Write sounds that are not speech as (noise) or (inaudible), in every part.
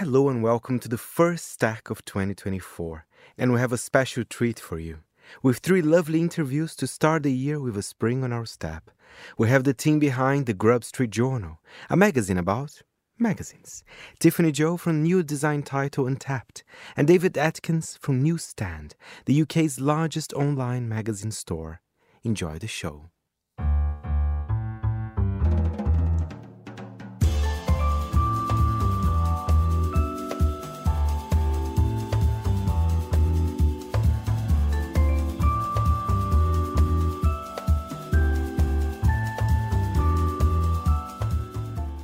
Hello and welcome to the first stack of 2024. And we have a special treat for you. With three lovely interviews to start the year with a spring on our step. We have the team behind the Grub Street Journal, a magazine about magazines. Tiffany Jow from new design title Untapped, and David Atkins from Newsstand, the UK's largest online magazine store. Enjoy the show.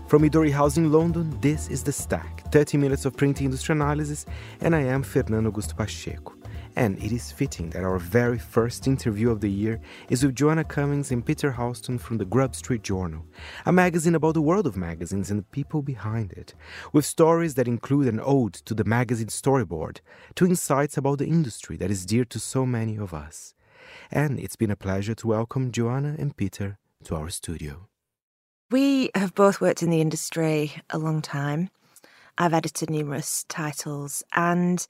From Midori House in London, this is The Stack, 30 minutes of print industry analysis, and I am Fernando Augusto Pacheco. And it is fitting that our very first interview of the year is with Joanna Cummings and Peter Houston from the Grub Street Journal, a magazine about the world of magazines and the people behind it, with stories that include an ode to the magazine storyboard, to insights about the industry that is dear to so many of us. And it's been a pleasure to welcome Joanna and Peter to our studio. We have both worked in the industry a long time. I've edited numerous titles, and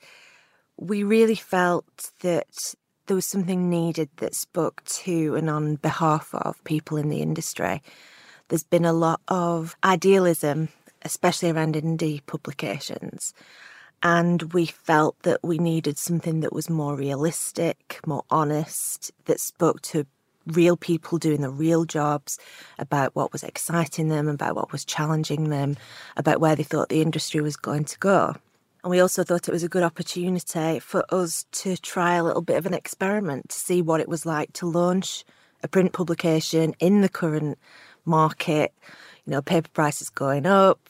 we really felt that there was something needed that spoke to and on behalf of people in the industry. There's been a lot of idealism, especially around indie publications. And we felt that we needed something that was more realistic, more honest, that spoke to real people doing the real jobs, about what was exciting them, about what was challenging them, about where they thought the industry was going to go. And we also thought it was a good opportunity for us to try a little bit of an experiment to see what it was like to launch a print publication in the current market. You know, paper prices going up,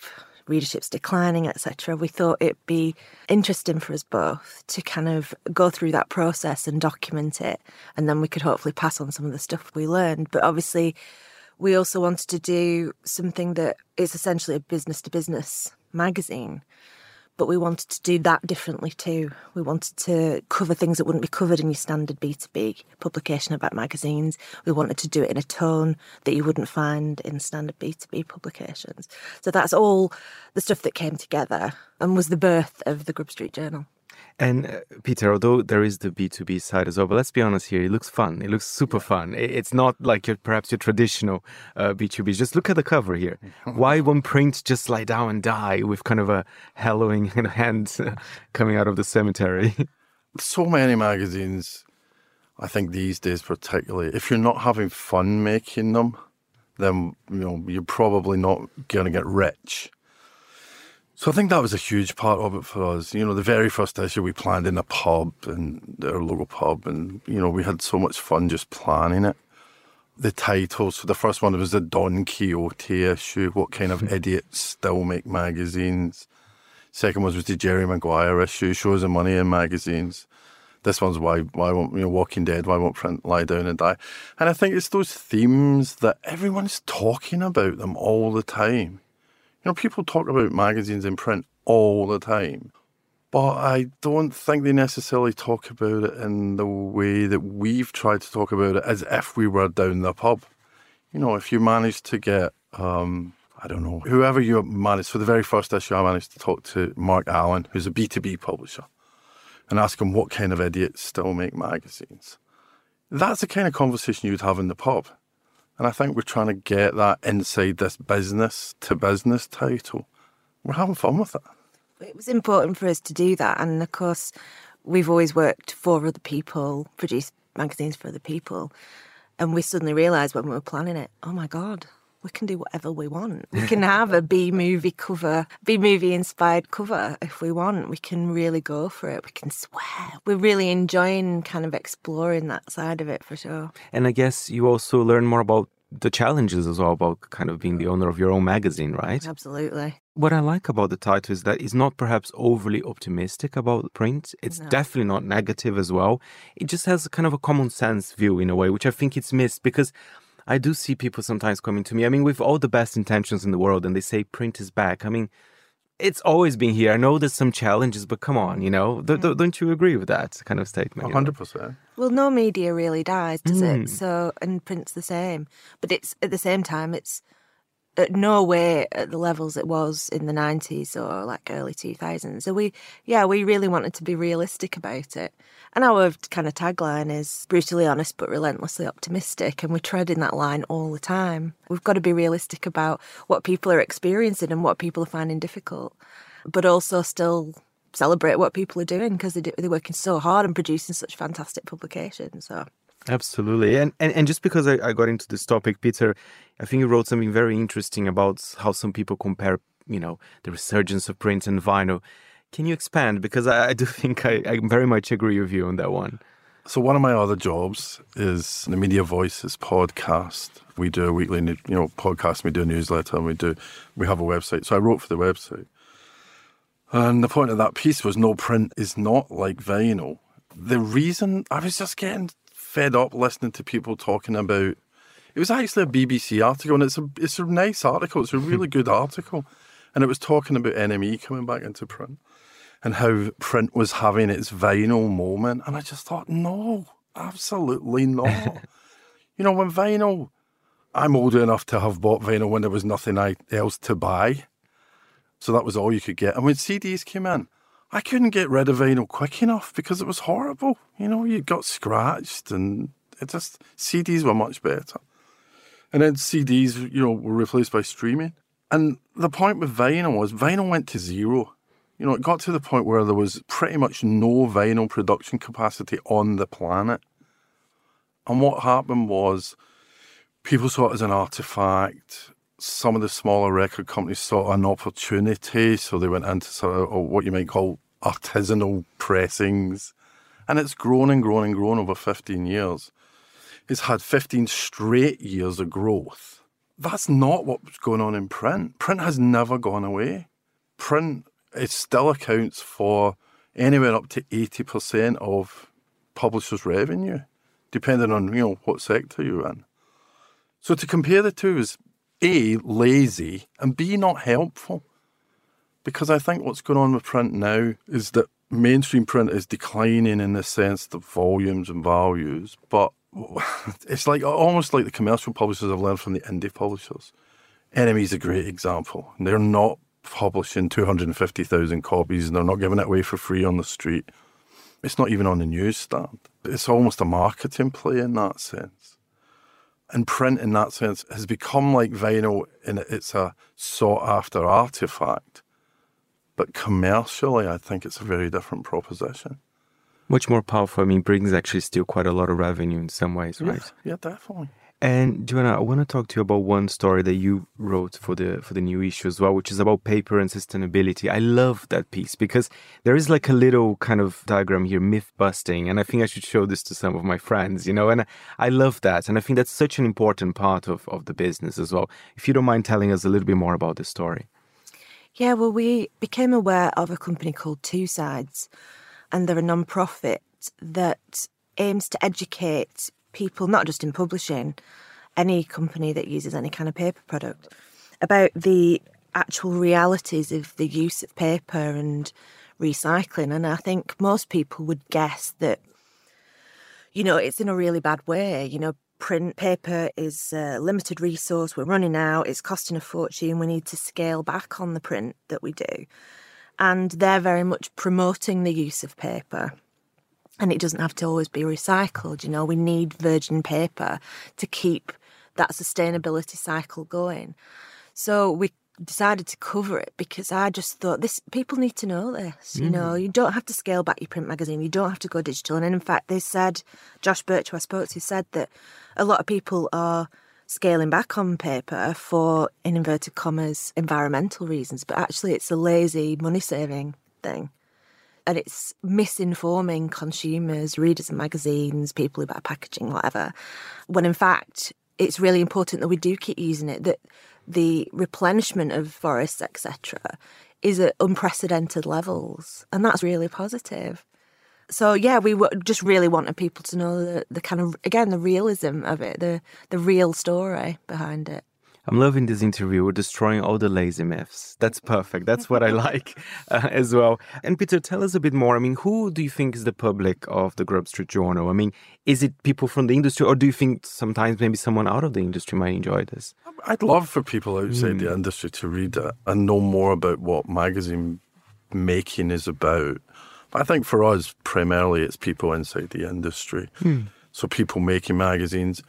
readership's declining, etc., we thought it'd be interesting for us both to kind of go through that process and document it. And then we could hopefully pass on some of the stuff we learned. But obviously, we also wanted to do something that is essentially a business to business magazine but we wanted to do that differently too. We wanted to cover things that wouldn't be covered in your standard B2B publication about magazines. We wanted to do it in a tone that you wouldn't find in standard B2B publications. So that's all the stuff that came together and was the birth of the Grub Street Journal. And uh, Peter, although there is the B2B side as well, but let's be honest here, it looks fun. It looks super fun. It's not like your, perhaps your traditional uh, B2B. Just look at the cover here. (laughs) Why won't print just lie down and die with kind of a hallowing (laughs) hand coming out of the cemetery? (laughs) So many magazines, I think these days particularly, if you're not having fun making them, then you know you're probably not going to get rich. So I think that was a huge part of it for us. You know, the very first issue we planned in a pub and our local pub, and you know we had so much fun just planning it. The title, so the first one was the Don Quixote issue. What kind of hmm. idiots still make magazines? Second one was the Jerry Maguire issue. Shows the money in magazines. This one's why why won't you know Walking Dead? Why won't print lie down and die? And I think it's those themes that everyone's talking about them all the time know, people talk about magazines in print all the time, but I don't think they necessarily talk about it in the way that we've tried to talk about it as if we were down the pub. You know, if you manage to get, um, I don't know, whoever you managed, for the very first issue, I managed to talk to Mark Allen, who's a B2B publisher, and ask him what kind of idiots still make magazines. That's the kind of conversation you'd have in the pub. And I think we're trying to get that inside this business to business title. We're having fun with it. It was important for us to do that. And of course, we've always worked for other people, produced magazines for other people. And we suddenly realised when we were planning it, oh my God, we can do whatever we want. We can have a B movie cover, B movie inspired cover if we want. We can really go for it. We can swear. We're really enjoying kind of exploring that side of it for sure. And I guess you also learn more about the challenges as well about kind of being the owner of your own magazine, right? Absolutely. What I like about the title is that it's not perhaps overly optimistic about print. It's no. definitely not negative as well. It just has kind of a common sense view in a way, which I think it's missed because I do see people sometimes coming to me. I mean, with all the best intentions in the world, and they say print is back. I mean, it's always been here. I know there's some challenges, but come on, you know, th- th- don't you agree with that kind of statement? hundred percent. Well, no media really dies, does mm. it? So, and print's the same, but it's at the same time, it's at no way at the levels it was in the 90s or like early 2000s. So we, yeah, we really wanted to be realistic about it. And our kind of tagline is brutally honest but relentlessly optimistic. And we're treading that line all the time. We've got to be realistic about what people are experiencing and what people are finding difficult, but also still celebrate what people are doing because they they're working so hard and producing such fantastic publications. So. Absolutely. And, and, and just because I, I got into this topic, Peter, I think you wrote something very interesting about how some people compare, you know, the resurgence of print and vinyl. Can you expand? Because I, I do (laughs) think I, I very much agree with you on that one. So one of my other jobs is the Media Voices podcast. We do a weekly, you know, podcast. We do a newsletter, and we do we have a website. So I wrote for the website, and the point of that piece was no print is not like vinyl. The reason I was just getting fed up listening to people talking about. It was actually a BBC article, and it's a it's a nice article. It's a (laughs) really good article, and it was talking about NME coming back into print, and how print was having its vinyl moment. And I just thought, no, absolutely not. (laughs) you know, when vinyl, I'm old enough to have bought vinyl when there was nothing else to buy. So that was all you could get. And when CDs came in, I couldn't get rid of vinyl quick enough because it was horrible. You know, you got scratched and it just, CDs were much better. And then CDs, you know, were replaced by streaming. And the point with vinyl was vinyl went to zero. You know, it got to the point where there was pretty much no vinyl production capacity on the planet. And what happened was people saw it as an artifact some of the smaller record companies saw an opportunity, so they went into sort of oh, what you might call artisanal pressings. And it's grown and grown and grown over 15 years. It's had 15 straight years of growth. That's not what's going on in print. Print has never gone away. Print, it still accounts for anywhere up to 80% of publishers' revenue, depending on, you know, what sector you're in. So to compare the two is a, lazy, and B, not helpful. Because I think what's going on with print now is that mainstream print is declining in the sense of volumes and values, but (laughs) it's like almost like the commercial publishers have learned from the indie publishers. Is a great example. They're not publishing 250,000 copies and they're not giving it away for free on the street. It's not even on the newsstand. It's almost a marketing play in that sense and print in that sense has become like vinyl in it's a sought after artifact. But commercially, I think it's a very different proposition. Much more powerful. I mean, brings actually still quite a lot of revenue in some ways, right? Yeah, yeah definitely. And Joanna, I want to talk to you about one story that you wrote for the for the new issue as well, which is about paper and sustainability. I love that piece because there is like a little kind of diagram here, myth busting, and I think I should show this to some of my friends, you know. And I love that, and I think that's such an important part of of the business as well. If you don't mind telling us a little bit more about this story. Yeah, well, we became aware of a company called Two Sides, and they're a non-profit that aims to educate people, not just in publishing, any company that uses any kind of paper product, about the actual realities of the use of paper and recycling. And I think most people would guess that, you know, it's in a really bad way. You know, print paper is a limited resource, we're running out, it's costing a fortune, we need to scale back on the print that we do. And they're very much promoting the use of paper and it doesn't have to always be recycled. You know, we need virgin paper to keep that sustainability cycle going. So we decided to cover it because I just thought this people need to know this. Mm. You know, mm. you don't have to scale back your print magazine, you don't have to go digital. And in fact, they said, Josh Birch, who I spoke to, said that a lot of people are scaling back on paper for, in inverted commas, environmental reasons, but actually it's a lazy money saving thing and it's misinforming consumers, readers of magazines, people about packaging, whatever, when in fact it's really important that we do keep using it, that the replenishment of forests, etc., is at unprecedented levels. And that's really positive. So yeah, we were just really wanted people to know the, the kind of again the realism of it, the the real story behind it. I'm loving this interview. We're destroying all the lazy myths. That's perfect. That's what I (laughs) like uh, as well. And Peter, tell us a bit more. I mean, who do you think is the public of the Grub Street Journal? I mean, is it people from the industry, or do you think sometimes maybe someone out of the industry might enjoy this? I'd love for people outside mm. the industry to read it and know more about what magazine making is about. But I think for us, primarily, it's people inside the industry. Mm. So people making magazines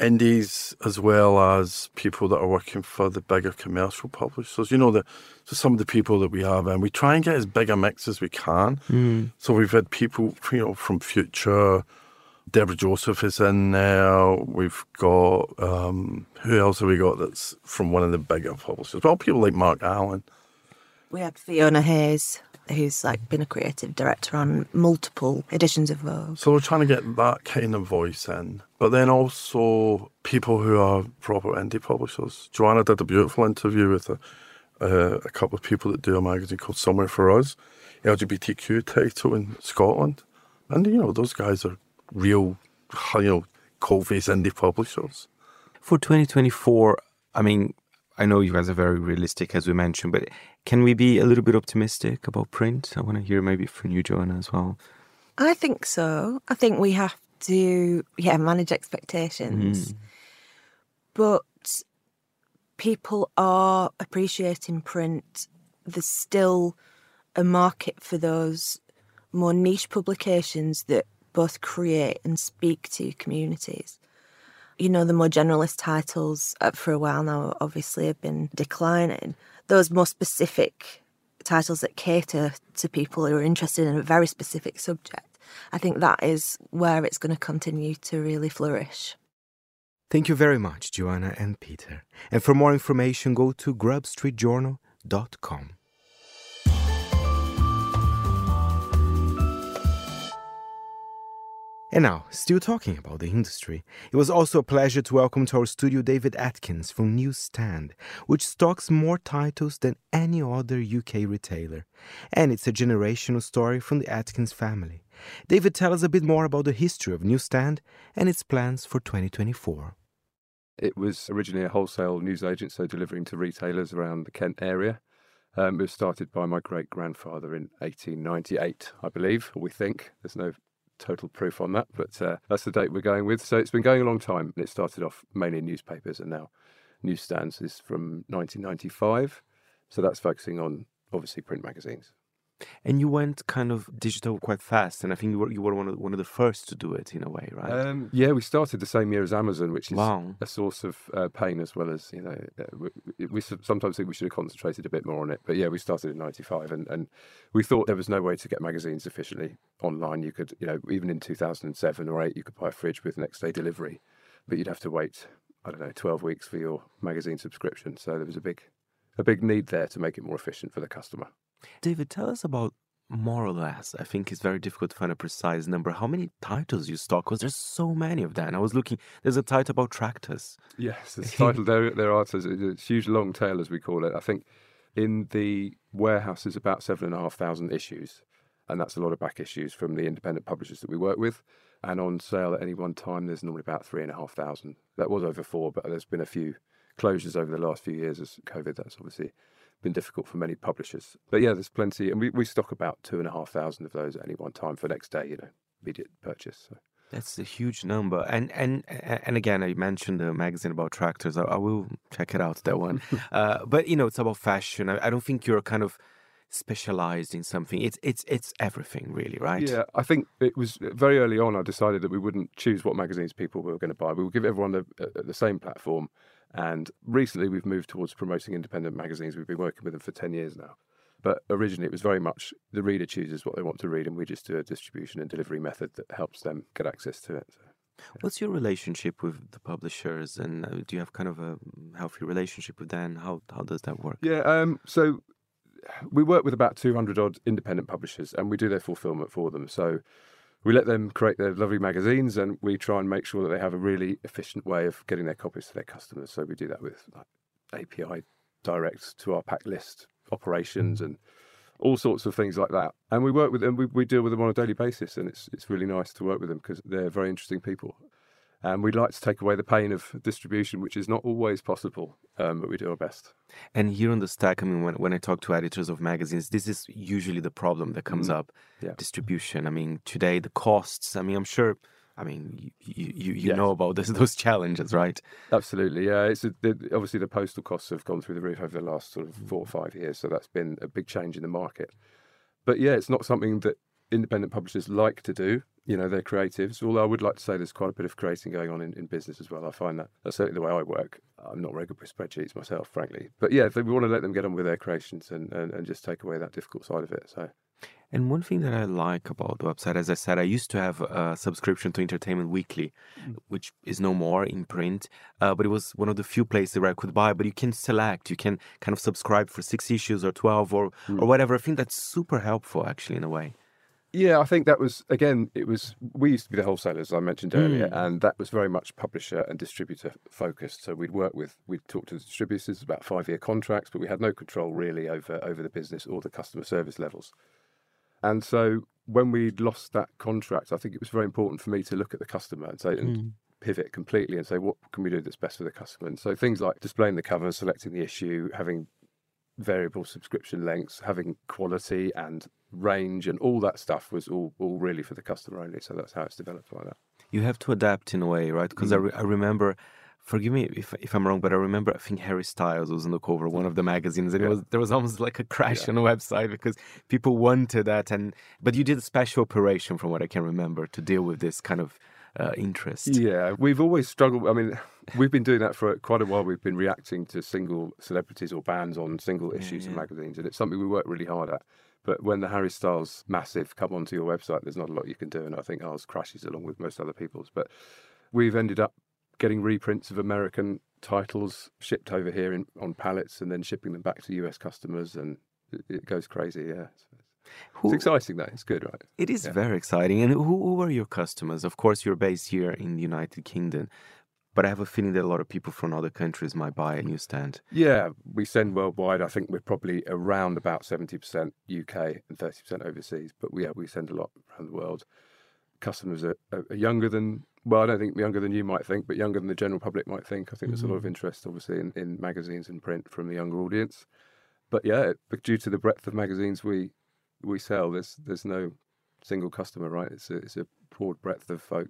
indies as well as people that are working for the bigger commercial publishers. You know, the, so some of the people that we have, and we try and get as big a mix as we can. Mm. So we've had people, you know, from Future. Deborah Joseph is in there. We've got um, who else have we got that's from one of the bigger publishers? Well, people like Mark Allen. We have Fiona Hayes who's like been a creative director on multiple editions of Vogue. So we're trying to get that kind of voice in. But then also people who are proper indie publishers. Joanna did a beautiful interview with a, uh, a couple of people that do a magazine called Somewhere for Us, LGBTQ title in Scotland. And, you know, those guys are real, you know, cold face indie publishers. For 2024, I mean, I know you guys are very realistic, as we mentioned, but can we be a little bit optimistic about print? I want to hear maybe from you, Joanna, as well. I think so. I think we have to, yeah, manage expectations. Mm. But people are appreciating print. There's still a market for those more niche publications that both create and speak to communities you know, the more generalist titles uh, for a while now obviously have been declining. Those more specific titles that cater to people who are interested in a very specific subject, I think that is where it's going to continue to really flourish. Thank you very much, Joanna and Peter. And for more information, go to grubstreetjournal.com. And now, still talking about the industry, it was also a pleasure to welcome to our studio David Atkins from Newsstand, which stocks more titles than any other UK retailer. And it's a generational story from the Atkins family. David, tell us a bit more about the history of Newsstand and its plans for 2024. It was originally a wholesale newsagent, so delivering to retailers around the Kent area. Um, it was started by my great grandfather in 1898, I believe, we think. There's no total proof on that, but uh, that's the date we're going with. So it's been going a long time. It started off mainly in newspapers and now newsstands is from 1995. So that's focusing on obviously print magazines. And you went kind of digital quite fast, and I think you were you were one of one of the first to do it in a way, right? Um, yeah, we started the same year as Amazon, which is wow. a source of uh, pain as well as you know. Uh, we, we, sometimes think we should have concentrated a bit more on it, but yeah, we started in '95, and, and we thought there was no way to get magazines efficiently online. You could, you know, even in 2007 or eight, you could buy a fridge with next day delivery, but you'd have to wait, I don't know, 12 weeks for your magazine subscription. So there was a big, a big need there to make it more efficient for the customer. David, tell us about more or less. I think it's very difficult to find a precise number. How many titles you stock? Because there's so many of that. And I was looking. There's a title about tractors. Yes, (laughs) there's a title. there, there are. It's a huge long tail, as we call it. I think in the warehouse is about seven and a half thousand issues, and that's a lot of back issues from the independent publishers that we work with. And on sale at any one time, there's normally about three and a half thousand. That was over four, but there's been a few closures over the last few years as COVID. That's obviously been difficult for many publishers. But yeah, there's plenty, and we, we stock about two and a half thousand of those at any one time for next day, you know, immediate purchase. So. That's a huge number, and and and again, I mentioned the magazine about tractors. I, I will check it out that one. (laughs) uh, but you know, it's about fashion. I, I don't think you're kind of specialized in something. It's it's it's everything really, right? Yeah, I think it was very early on. I decided that we wouldn't choose what magazines people were going to buy. We would give everyone the, uh, the same platform, and recently we've moved towards promoting independent magazines. We've been working with them for 10 years now. But originally it was very much the reader chooses what they want to read, and we just do a distribution and delivery method that helps them get access to it. So, yeah. What's your relationship with the publishers, and uh, do you have kind of a healthy relationship with them? How how does that work? Yeah, um, so we work with about 200 odd independent publishers, and we do their fulfillment for them. So we let them create their lovely magazines and we try and make sure that they have a really efficient way of getting their copies to their customers. So we do that with like, API direct to our pack list operations and all sorts of things like that. And we work with them, we, we deal with them on a daily basis, and it's it's really nice to work with them because they're very interesting people. And we'd like to take away the pain of distribution, which is not always possible, um, but we do our best. And here on the stack, I mean, when, when I talk to editors of magazines, this is usually the problem that comes Mm. up Yeah. distribution. I mean, today, the costs, I mean, I'm sure, I mean, you, you, you Yes. know about this, (laughs) those challenges, right? Absolutely, yeah. It's a, the, obviously the postal costs have gone through the roof over the last sort of four or five years, so that's been a big change in the market. But yeah, it's not something that independent publishers like to do. You know, they're creatives. Although I would like to say there's quite a bit of creating going on in, in business as well. I find that that's certainly the way I work. I'm not very good with spreadsheets myself, frankly. But yeah, we want to let them get on with their creations and, and, and just take away that difficult side of it. So And one thing that I like about the website, as I said, I used to have a subscription to Entertainment Weekly, which is no more in print, uh, but it was one of the few places where I could buy. But you can select, you can kind of subscribe for six issues or 12 or, or whatever. I think that's super helpful, actually, in a way. Yeah, I think that was again. It was we used to be the wholesalers, as I mentioned earlier, mm. and that was very much publisher and distributor focused. So we'd work with, we'd talk to the distributors about five year contracts, but we had no control really over over the business or the customer service levels. And so when we'd lost that contract, I think it was very important for me to look at the customer and say and mm. pivot completely and say what can we do that's best for the customer. And so things like displaying the cover, selecting the issue, having variable subscription lengths, having quality and range and all that stuff was all, all really for the customer only. So that's how it's developed like that. You have to adapt in a way, right? Because I, re- I remember, forgive me if, if I'm wrong, but I remember I think Harry Styles was on the cover of one of the magazines, and it was there was almost like a crash on the website because people wanted that, and but you did a special operation, from what I can remember, to deal with this kind of uh, interest. Yeah, we've always struggled. I mean, we've been doing that for quite a while. We've been reacting to single celebrities or bands on single issues of magazines, and it's something we work really hard at. But when the Harry Styles massive come onto your website, there's not a lot you can do, and I think ours crashes along with most other people's. But we've ended up getting reprints of American titles shipped over here in, on pallets, and then shipping them back to US customers, and it, it goes crazy. Yeah, it's, Who- it's exciting though. It's good, right? It is very exciting. And who, who are your customers? Of course, you're based here in the United Kingdom, but I have a feeling that a lot of people from other countries might buy a newsstand. Yeah, we send worldwide. I think we're probably around about 70% UK and 30% overseas, but we, yeah, we send a lot around the world. Customers are, are younger than, well, I don't think younger than you might think, but younger than the general public might think. I think there's a lot mm-hmm. of interest, obviously, in, in magazines and print from the younger audience. But yeah, but due to the breadth of magazines we we sell, there's there's no single customer, right? It's a, it's a broad breadth of folk.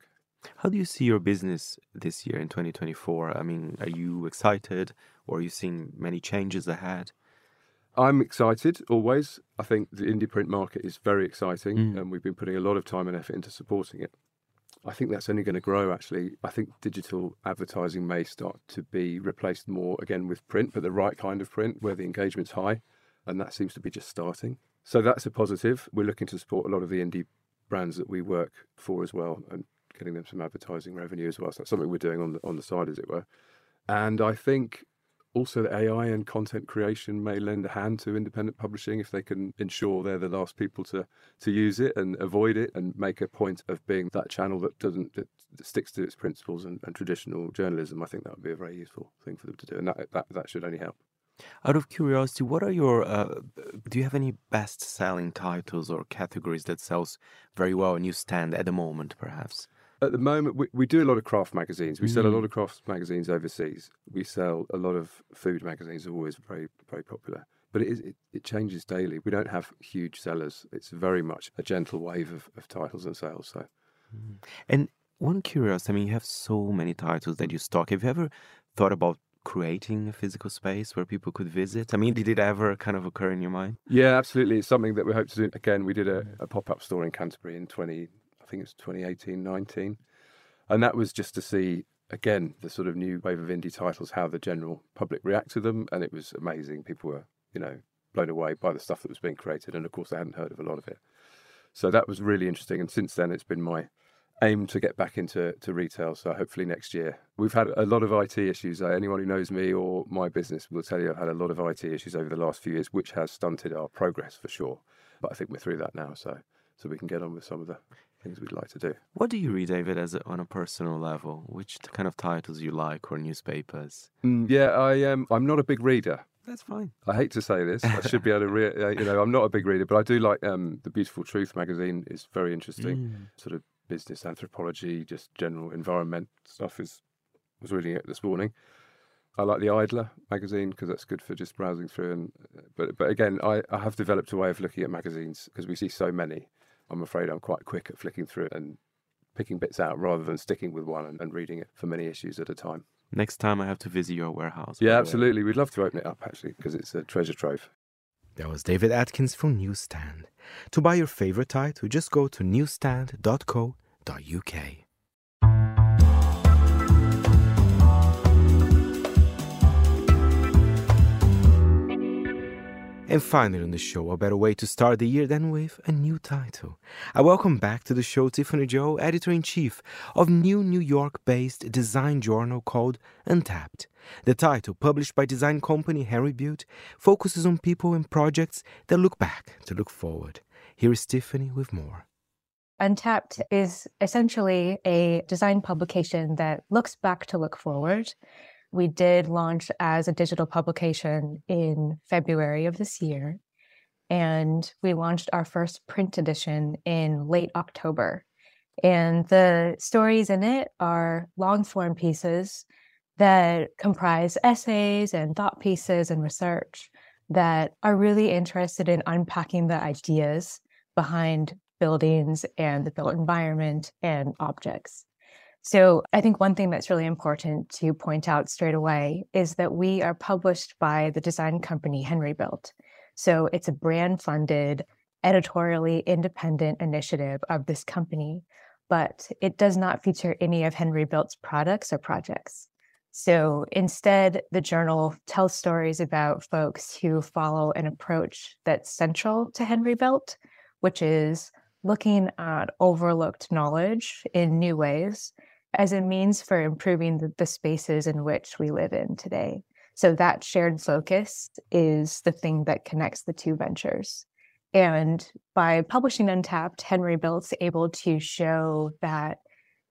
How do you see your business this year in 2024? I mean, are you excited or are you seeing many changes ahead? I'm excited always. I think the indie print market is very exciting, mm. and we've been putting a lot of time and effort into supporting it. I think that's only going to grow. Actually, I think digital advertising may start to be replaced more again with print, but the right kind of print where the engagement's high, and that seems to be just starting. So that's a positive. We're looking to support a lot of the indie brands that we work for as well, and getting them some advertising revenue as well. So that's something we're doing on the on the side, as it were. And I think also that AI and content creation may lend a hand to independent publishing if they can ensure they're the last people to to use it and avoid it and make a point of being that channel that doesn't that, sticks to its principles and, and traditional journalism. I think that would be a very useful thing for them to do, and that that, that should only help. Out of curiosity, what are your, uh, do you have any best selling titles or categories that sells very well and you stand at the moment, perhaps? At the moment, we, we do a lot of craft magazines. We sell a lot mm. of craft magazines overseas. We sell a lot of food magazines, are always very, very popular. But it, is, it, it changes daily. We don't have huge sellers. It's very much a gentle wave of, of titles and sales. So mm. And one curiosity, I mean, you have so many titles that you stock. Have you ever thought about creating a physical space where people could visit? I mean, did it ever kind of occur in your mind? Yeah, absolutely. It's something that we hope to do. Again, we did a, mm. a pop up store in Canterbury in 20, I think it was 2018, 19. And that was just to see, again, the sort of new wave of indie titles, how the general public react to them. And it was amazing. People were, you know, blown away by the stuff that was being created. And of course, they hadn't heard of a lot of it. So that was really interesting. And since then, it's been my aim to get back into to retail. So hopefully next year. We've had a lot of IT issues. Uh, anyone who knows me or my business will tell you I've had a lot of IT issues over the last few years, which has stunted our progress for sure. But I think we're through that now, so so we can get on with some of the things we'd like to do. What do you read, David, as a, on a personal level? Which kind of titles you like or newspapers? Mm, yeah, I um, I'm not a big reader. That's fine. I hate to say this. I should be able to, read. uh, you know, I'm not a big reader, but I do like um, the Beautiful Truth magazine. is very interesting. Sort of business anthropology, just general environment stuff. Is was reading it this morning. I like the Idler magazine because that's good for just browsing through. And but but again, I, I have developed a way of looking at magazines because we see so many. I'm afraid I'm quite quick at flicking through it and picking bits out rather than sticking with one and, and reading it for many issues at a time. Next time I have to visit your warehouse. Yeah, absolutely. We'd love to open it up actually because it's a treasure trove. That was David Atkins from Newsstand. To buy your favorite title, just go to newsstand.co.uk. And finally on the show, a better way to start the year than with a new title. I welcome back to the show Tiffany Jow, editor-in-chief of new New York-based design journal called Untapped. The title, published by design company Henry Built, focuses on people and projects that look back to look forward. Here is Tiffany with more. Untapped is essentially a design publication that looks back to look forward we did launch as a digital publication in February of this year. And we launched our first print edition in late October. And the stories in it are long form pieces that comprise essays and thought pieces and research that are really interested in unpacking the ideas behind buildings and the built environment and objects. So I think one thing that's really important to point out straight away is that we are published by the design company Henry Built. So it's a brand funded, editorially independent initiative of this company, but it does not feature any of Henry Built's products or projects. So instead, the journal tells stories about folks who follow an approach that's central to Henry Built, which is looking at overlooked knowledge in new ways as a means for improving the, the spaces in which we live in today. So that shared focus is the thing that connects the two ventures. And by publishing Untapped, Henry Built's able to show that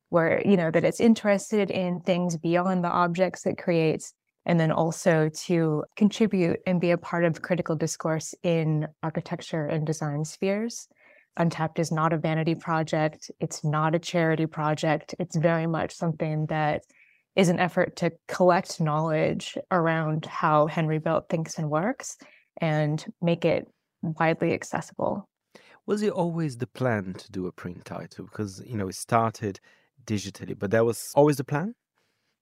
where, you know, that it's interested in things beyond the objects it creates, and then also to contribute and be a part of critical discourse in architecture and design spheres. Untapped is not a vanity project. It's not a charity project. It's very much something that is an effort to collect knowledge around how Henry Built thinks and works and make it widely accessible. Was it always the plan to do a print title? Because, you know, it started digitally, but that was always the plan?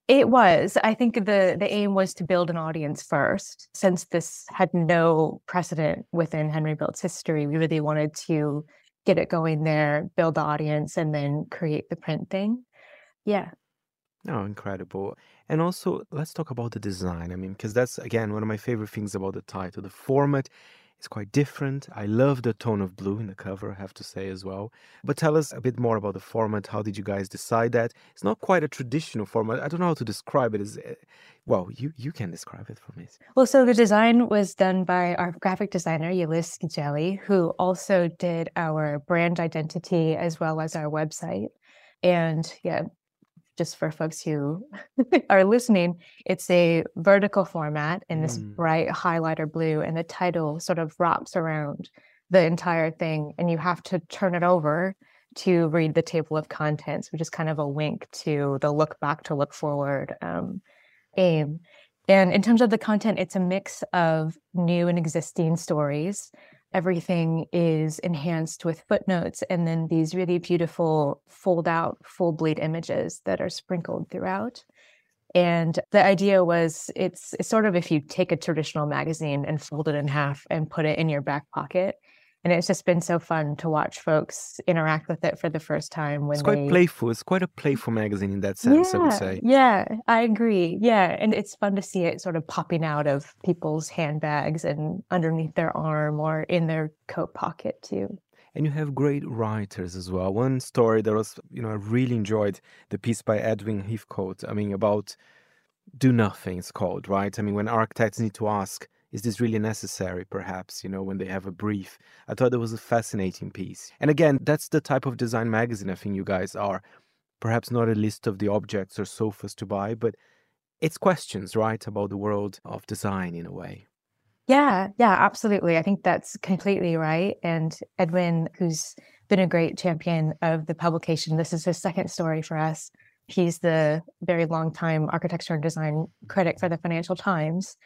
It was. I think the the aim was to build an audience first. Since this had no precedent within Henry Built's history, we really wanted to get it going there, build the audience, and then create the print thing. Yeah. Oh, incredible. And also, let's talk about the design. I mean, because that's, again, one of my favorite things about the title. The format is quite different. I love the tone of blue in the cover, I have to say as well. But tell us a bit more about the format. How did you guys decide that? It's not quite a traditional format. I don't know how to describe it. Is well, you you can describe it for me. Well, so the design was done by our graphic designer Ulyss Gijeli, who also did our brand identity as well as our website. And yeah, just for folks who (laughs) are listening, it's a vertical format in this mm. bright highlighter blue, and the title sort of wraps around the entire thing, and you have to turn it over to read the table of contents, which is kind of a wink to the look back to look forward um, aim. And in terms of the content, it's a mix of new and existing stories everything is enhanced with footnotes and then these really beautiful fold out full bleed images that are sprinkled throughout. And the idea was it's, it's sort of if you take a traditional magazine and fold it in half and put it in your back pocket and it's just been so fun to watch folks interact with it for the first time when it's quite they... playful. It's quite a playful magazine in that sense yeah, i would say. yeah i agree. Yeah and it's fun to see it sort of popping out of people's handbags and underneath their arm or in their coat pocket too. And you have great writers as well. One story that was you know i really enjoyed the piece by edwin heathcote i mean about do nothing it's called right? I mean when architects need to ask is this really necessary perhaps you know when they have a brief i thought it was a fascinating piece and again that's the type of design magazine i think you guys are perhaps not a list of the objects or sofas to buy but it's questions right about the world of design in a way yeah yeah absolutely i think that's completely right and edwin who's been a great champion of the publication. This is his second story for us. He's the very long time architecture and design critic for the Financial Times.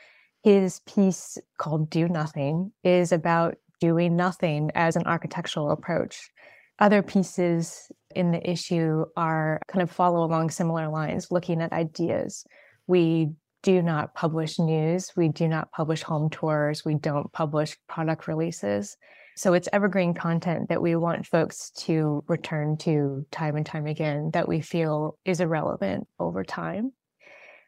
His piece called Do Nothing is about doing nothing as an architectural approach. Other pieces in the issue are kind of follow along similar lines, looking at ideas. We do not publish news, we do not publish home tours, we don't publish product releases. So it's evergreen content that we want folks to return to time and time again that we feel is irrelevant over time.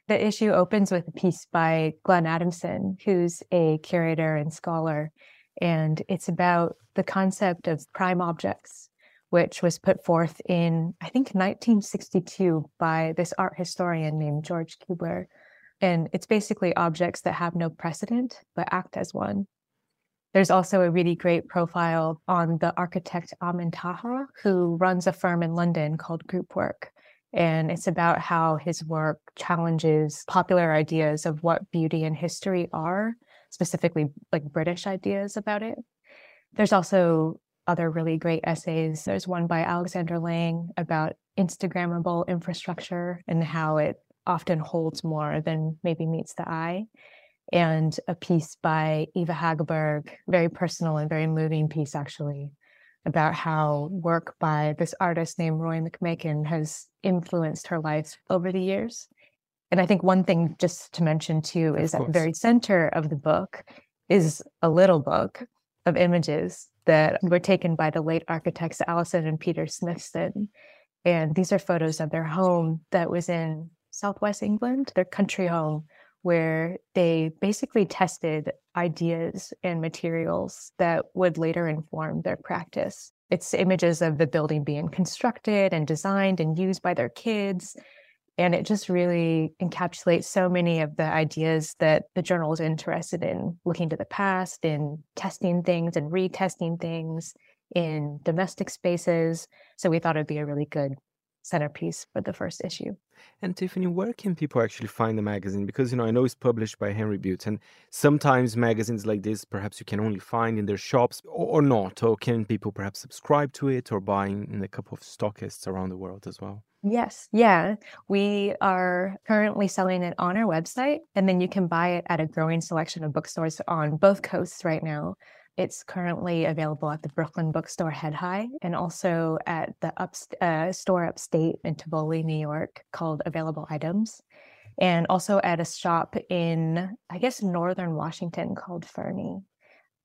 The issue opens with a piece by Glenn Adamson, who's a curator and scholar, and it's about the concept of prime objects, which was put forth in, I think, 1962 by this art historian named George Kubler. And it's basically objects that have no precedent but act as one. There's also a really great profile on the architect Amin Taha, who runs a firm in London called Group Work. And it's about how his work challenges popular ideas of what beauty and history are, specifically like British ideas about it. There's also other really great essays. There's one by Alexandra Lange about Instagrammable infrastructure and how it often holds more than maybe meets the eye and a piece by Eva Hagberg, very personal and very moving piece actually, about how work by this artist named Roy McMakin has influenced her life over the years. And I think one thing just to mention too is at the very center of the book is a little book of images that were taken by the late architects Alison and Peter Smithson. And these are photos of their home that was in southwest England, their country home, where they basically tested ideas and materials that would later inform their practice. It's images of the building being constructed and designed and used by their kids. And it just really encapsulates so many of the ideas that the journal is interested in looking to the past, in testing things and retesting things in domestic spaces. So we thought it'd be a really good centerpiece for the first issue. And Tiffany, where can people actually find the magazine? Because you know, I know it's published by Henry Built, and sometimes magazines like this, perhaps you can only find in their shops or, or not. Or can people perhaps subscribe to it or buy in a couple of stockists around the world as well? Yes, yeah. We are currently selling it on our website, and then you can buy it at a growing selection of bookstores on both coasts right now. It's currently available at the Brooklyn Bookstore Head High and also at the up, uh, store upstate in Tivoli, New York called Available Items. And also at a shop in, I guess, northern Washington called Fernie.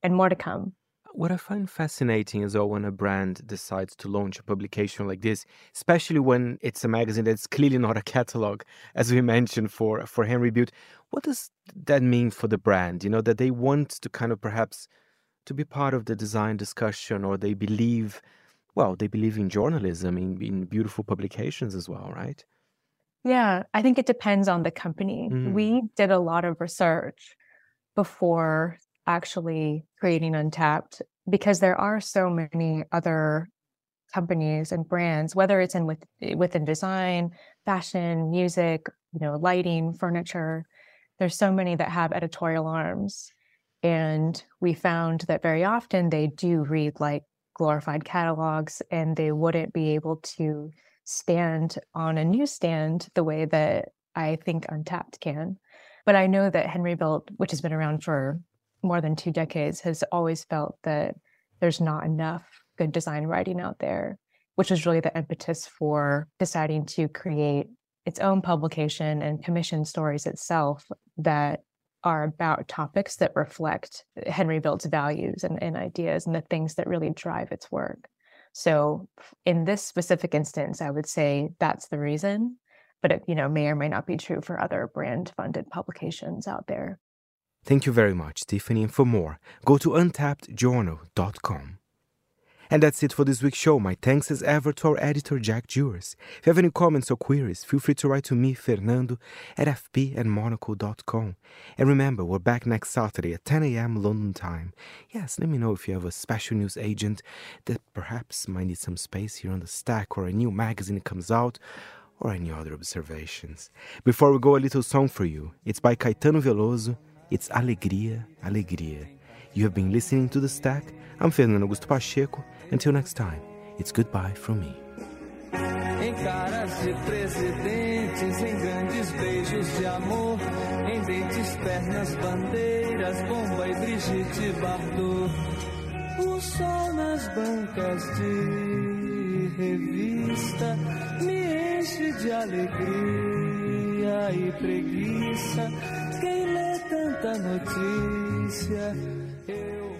And more to come. What I find fascinating is when a brand decides to launch a publication like this, especially when it's a magazine that's clearly not a catalog, as we (laughs) mentioned for for Henry Built. What does that mean for the brand? You know that they want to kind of perhaps to be part of the design discussion or they believe well they believe in journalism in, in beautiful publications as well right? Yeah i think it depends on the company. Mm. we did a lot of research before actually creating untapped because there are so many other companies and brands whether it's in with, within design fashion music you know lighting furniture. There's so many that have editorial arms and we found that very often they do read like glorified catalogs and they wouldn't be able to stand on a newsstand the way that I think Untapped can. But I know that Henry Built, which has been around for more than two decades, has always felt that there's not enough good design writing out there, which was really the impetus for deciding to create its own publication and commission stories itself that are about topics that reflect uh, Henry Built's values and, and ideas and the things that really drive its work. So in this specific instance, I would say that's the reason, but it you know may or may not be true for other brand funded publications out there. Thank you very much, Tiffany. And for more, go to untappedjournal.com. And that's it for this week's show. My thanks as ever to our editor, Jack Jewers. If you have any comments or queries, feel free to write to me, Fernando, at fpandmonaco.com. And remember, we're back next Saturday at 10 a.m. London time. Yes, let me know if you have a special news agent that perhaps might need some space here on the stack or a new magazine comes out or any other observations. Before we go, a little song for you. It's by Caetano Veloso. It's Alegria, Alegria. You have been listening to The Stack. I'm Fernando Augusto Pacheco. Until next time, it's goodbye from me. Em caras de presidentes, em grandes beijos de amor, em dentes, pernas, bandeiras, bomba e Brigitte Bardot. O sol nas bancas de revista me enche de alegria e preguiça. Quem lê tanta notícia Eu